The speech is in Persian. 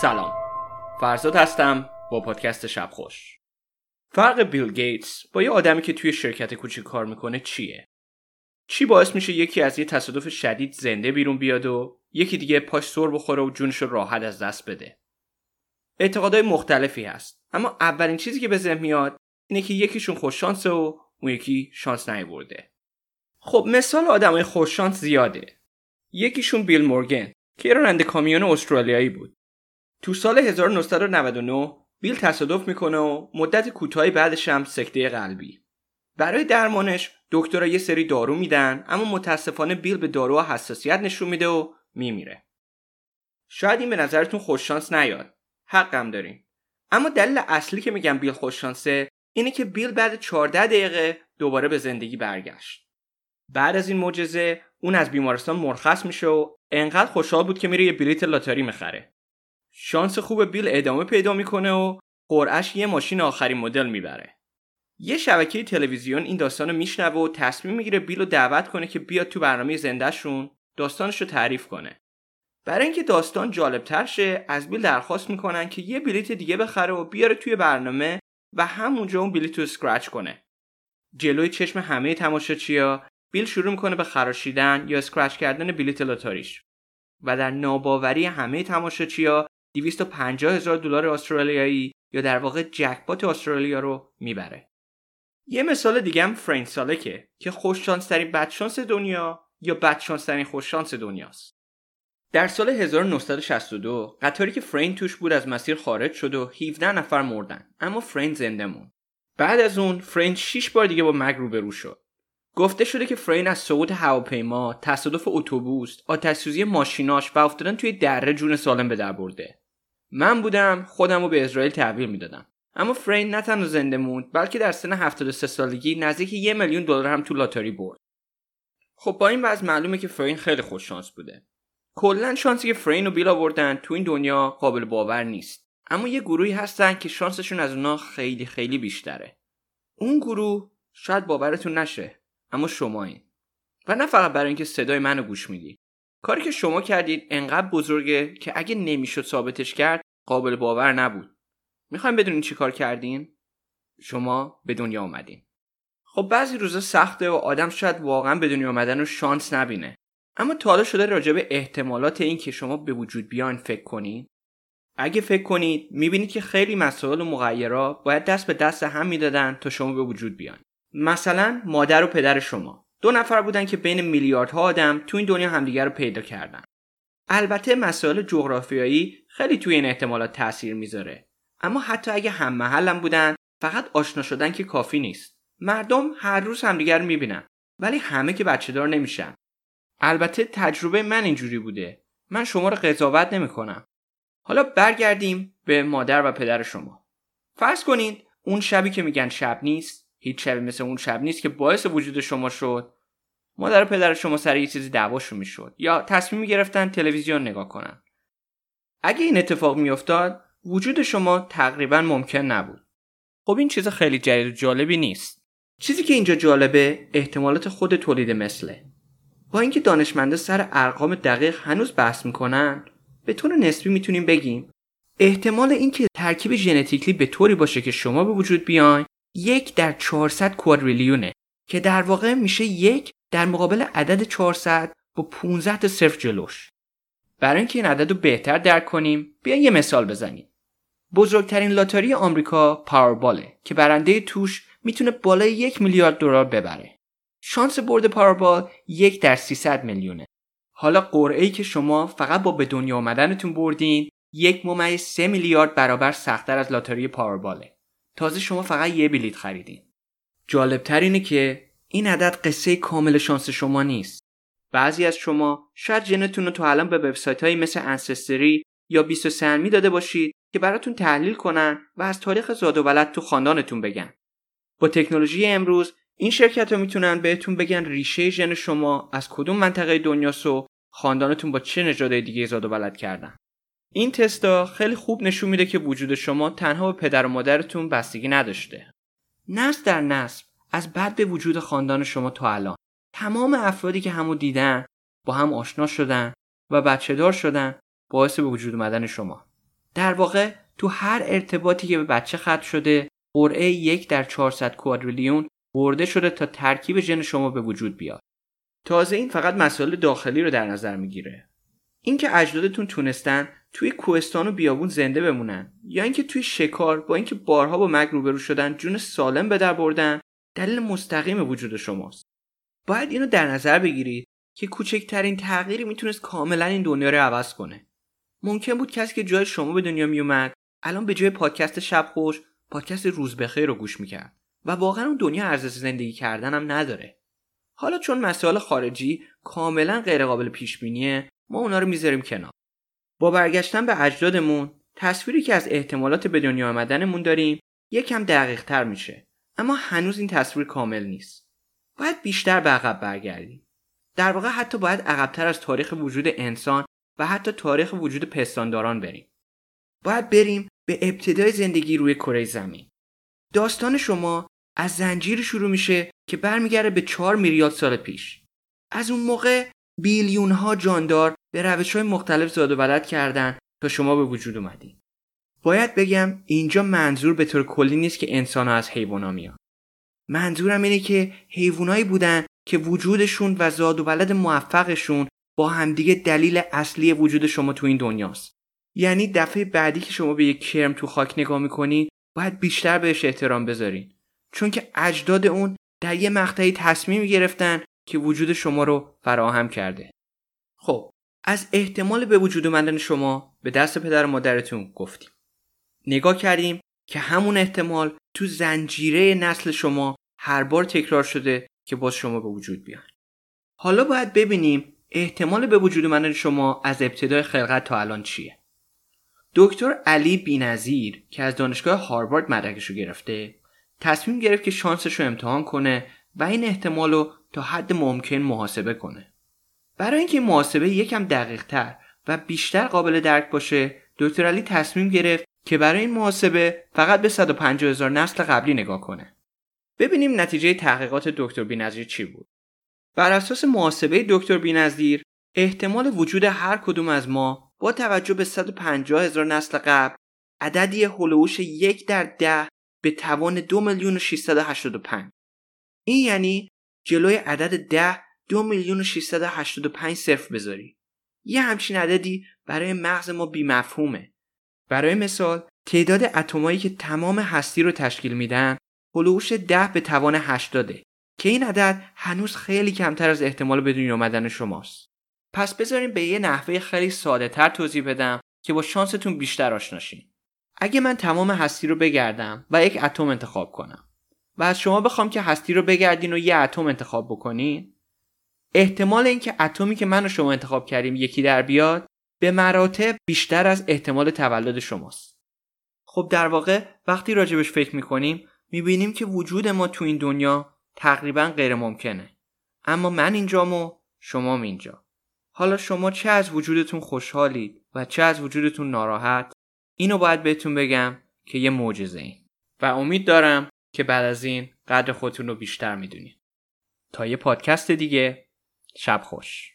سلام. فرزاد هستم با پادکست شب خوش فرق بیل گیتس با یه آدمی که توی شرکت کوچیک کار می‌کنه چیه؟ چی باعث میشه یکی از یه تصادف شدید زنده بیرون بیاد و یکی دیگه پاش سر بخوره و جونش رو راحت از دست بده؟ اعتقادهای مختلفی هست اما اولین چیزی که به ذهن میاد اینه که یکیشون خوششانسه و اون یکی شانس نیورده. خب مثال آدمای خوششانس زیاده. یکیشون بیل مورگن که راننده کامیون استرالیایی بود. تو سال 1999 بیل تصادف می‌کنه و مدت کوتاهی بعدش هم سکته قلبی. برای درمانش دکترها یه سری دارو میدن اما متاسفانه بیل به داروها حساسیت نشون میده و میمیره. شاید این به نظرتون خوششانس نیاد. حقم داریم. اما دلیل اصلی که میگم بیل خوششانسه اینه که بیل بعد 14 دقیقه دوباره به زندگی برگشت. بعد از این معجزه اون از بیمارستان مرخص میشه و انقدر خوشحال بود که میره یه بلیت لاتاری می‌خره. شانس خوب بیل ادامه پیدا می‌کنه و قرعش یه ماشین آخرین مدل می‌بره. یه شبکه تلویزیون این داستان رو میشنوه و تصمیم می‌گیره بیل رو دعوت کنه که بیاد تو برنامه زندهشون داستانش رو تعریف کنه. برای اینکه داستان جالبتر شه از بیل درخواست می‌کنن که یه بلیت دیگه بخره و بیاره توی برنامه و همونجا اون بلیت رو scratch کنه. جلوی چشم همه تماشاچیا بیل شروع می‌کنه به خراشیدن یا scratch کردن بلیت لاتاریش. و در ناباوری همه تماشاچیا 250 هزار دلار استرالیایی یا در واقع jackpot استرالیا رو می‌بره. یه مثال دیگه هم فرین سالکه که خوششانس ترین بدشانس دنیا یا بدشانس ترین خوششانس دنیاست. در سال 1962 قطاری که فرین توش بود از مسیر خارج شد و 17 نفر مردن اما فرین زنده موند. بعد از اون فرین 6 بار دیگه با مرگ روبرو شد. گفته شده که فرین از سقوط هواپیما، تصادف اتوبوس، آتش‌سوزی ماشیناش و افتادن توی دره جون سالم به در برده. من بودم خودم رو به اسرائیل تحویل می‌دادم. اما فرین نه تنها زنده موند بلکه در سن 73 سالگی نزدیک یه میلیون دلار هم تو لاتاری برد. خب با این وضع معلومه که فرین خیلی خوش شانس بوده. کلا شانسی که فرین رو بیل آوردن تو این دنیا قابل باور نیست. اما یه گروهی هستن که شانسشون از اونا خیلی خیلی بیشتره. اون گروه شاید باورتون نشه اما شما این و نه فقط برای اینکه صدای منو گوش میدی کاری که شما کردید انقدر بزرگه که اگه نمی‌شد ثابتش کرد قابل باور نبود. می‌خوایم بدونین چی کار کردین؟ شما به دنیا اومدین. خب بعضی روزا سخته و آدم شاید واقعا به دنیا اومدن رو شانس نبینه. اما تا حالا شده راجع به احتمالات این که شما به وجود بیاین فکر کنید اگه فکر کنید می‌بینید که خیلی مسائل و مغیرا باید دست به دست هم می‌دادن تا شما به وجود بیان مثلا مادر و پدر شما. دو نفر بودن که بین میلیاردها آدم تو این دنیا همدیگر رو پیدا کردن. البته مسائل جغرافیایی خیلی توی این احتمالات تاثیر می‌ذاره. اما حتی اگه هم محلم بودن فقط آشنا شدن که کافی نیست. مردم هر روز همدیگر رو می‌بینن ولی همه که بچه دار نمیشن. البته تجربه من اینجوری بوده. من شما رو قضاوت نمی‌کنم. حالا برگردیم به مادر و پدر شما. فرض کنید اون شبی که میگن شب نیست هیچ شبی مثل اون شب نیست که باعث وجود شما شد مادر و پدر شما سر یه چیزی دعواشون می‌شد یا تصمیم می‌گرفتن تلویزیون نگاه کنن. اگه این اتفاق میافتاد وجود شما تقریبا ممکن نبود. خب این چیز خیلی جدید و جالبی نیست. چیزی که اینجا جالبه احتمالات خود تولید مثله. با اینکه دانشمنده سر ارقام دقیق هنوز بحث می‌کنن به طور نسبی می‌تونیم بگیم احتمال اینکه ترکیب ژنتیکلی به طوری باشه که شما به وجود بیاین یک در 400 کوادریلیونه که در واقع میشه یک در مقابل عدد 400 با 15 تا صفر جلوش. برای اینکه این عدد رو بهتر درک کنیم بیاین یه مثال بزنیم. بزرگترین لاتاری آمریکا پاورباله که برنده توش می‌تونه بالای یک میلیارد دلار ببره. شانس برد پاوربال یک در 300 میلیونه. حالا قرعه ای که شما فقط با به دنیا آمدنتون بردین یک ممیز سه میلیارد برابر سختتر از لاتاری پاورباله. تازه شما فقط یه بلیت خریدین. جالبتر اینه که این عدد قصه کامل شانس شما نیست. بعضی از شما شاید جنتون رو تا الان به وبسایت های مثل انسستری یا 20 سنمی داده باشید که براتون تحلیل کنن و از تاریخ زاد و ولد تو خاندانتون بگن. با تکنولوژی امروز این شرکت ها می‌تونن بهتون بگن ریشه ژن شما از کدوم منطقه دنیاست و خاندانتون با چه نژاد دیگه زاد و ولد کردن. این تستا خیلی خوب نشون میده که وجود شما تنها به پدر و مادرتون بستگی نداشته. نسل در نسل از بعد به وجود خاندان شما تا الان تمام افرادی که همو دیدن با هم آشنا شدن و بچه دار شدن باعث به وجود اومدن شما. در واقع تو هر ارتباطی که به بچه خط شده قرعه یک در 400 کوادریلیون برده شده تا ترکیب ژن شما به وجود بیاد تازه این فقط مسائل داخلی رو در نظر می‌گیره اینکه اجدادتون تونستن توی کوهستان و بیابون زنده بمونن. یا اینکه توی شکار با اینکه بارها با مرگ روبرو شدن جون سالم به در بردن دلیل مستقیم وجود شماست. باید اینو در نظر بگیرید که کوچکترین تغییری می‌تونست کاملا این دنیا رو عوض کنه. ممکن بود کسی که جای شما به دنیا میومد الان به جای پادکست شب خوش پادکست روز بخیر رو گوش می‌کرد. و واقعا اون دنیا ارزش زندگی کردن هم نداره. حالا چون مسائل خارجی کاملا غیرقابل پیش بینیه ما اونا رو می‌ذاریم کنار. با برگشتن به اجدادمون تصویری که از احتمالات به دنیا آمدنمون داریم یکم دقیق تر میشه. اما هنوز این تصویر کامل نیست. باید بیشتر به عقب برگردیم. در واقع حتی باید عقبتر از تاریخ وجود انسان و حتی تاریخ وجود پستانداران بریم. باید بریم به ابتدای زندگی روی کره زمین. داستان شما از زنجیری شروع میشه که برمیگرده به 4 میلیارد سال پیش. از اون موقع بیلیون ها جاندار به روش های مختلف زاد و ولد کردن تا شما به وجود اومدین باید بگم اینجا منظور به طور کلی نیست که انسان ها از حیوان ها میان. منظورم اینه که حیوانایی بودن که وجودشون و زاد و ولد موفقشون با همدیگه دلیل اصلی وجود شما تو این دنیاست. یعنی دفعه بعدی که شما به یک کرم تو خاک نگاه می‌کنید باید بیشتر بهش احترام بذارین. چون که اجداد اون در یه مقطعی تصمیم گرفتن که وجود شما رو فراهم کرده. خب از احتمال به وجود اومدن شما به دست پدر و مادرتون گفتیم. نگاه کردیم که همون احتمال تو زنجیره نسل شما هر بار تکرار شده که باز شما به وجود بیان. حالا باید ببینیم احتمال به وجود اومدن شما از ابتدای خلقت تا الان چیه. دکتر علی بینظیر که از دانشگاه هاروارد مدرکش رو گرفته تصمیم گرفت که شانسش رو امتحان کنه و این احتمال رو تا حد ممکن محاسبه کنه. برای اینکه محاسبه یکم دقیق تر و بیشتر قابل درک باشه دکتر علی تصمیم گرفت که برای این محاسبه فقط به 150 هزار نسل قبلی نگاه کنه. ببینیم نتیجه تحقیقات دکتر بینظیر چی بود. بر اساس محاسبه دکتر بینظیر احتمال وجود هر کدوم از ما با توجه به 150 هزار نسل قبل عددی هلوش یک در ده به توان دو میلیون و 685 این یعنی جلوی عدد ده دو میلیون و 685 صفر بذاری. یه همچین عددی برای مغز ما بیمفهومه. برای مثال تعداد اتمایی که تمام هستی رو تشکیل میدن هلوش ده به توان 80 که این عدد هنوز خیلی کمتر از احتمال به دنیا آمدن شماست. پس بذاریم به یه نحوه خیلی ساده تر توضیح بدم که با شانستون بیشتر آشناشین اگه من تمام هستی رو بگردم و یک اتم انتخاب کنم. و از شما بخوام که هستی رو بگردین و یه اتم انتخاب بکنین. احتمال اینکه اتمی که من و شما انتخاب کردیم یکی در بیاد به مراتب بیشتر از احتمال تولد شماست. خب در واقع وقتی راجبش فکر می‌کنیم می‌بینیم که وجود ما تو این دنیا تقریبا غیر ممکنه اما من اینجام و شما اینجا. حالا شما چه از وجودتون خوشحالید و چه از وجودتون ناراحت؟ اینو باید بهتون بگم که یه معجزه این و امید دارم که بعد از این قدر خودتون رو بیشتر می‌دونید. تا یه پادکست دیگه شب خوش.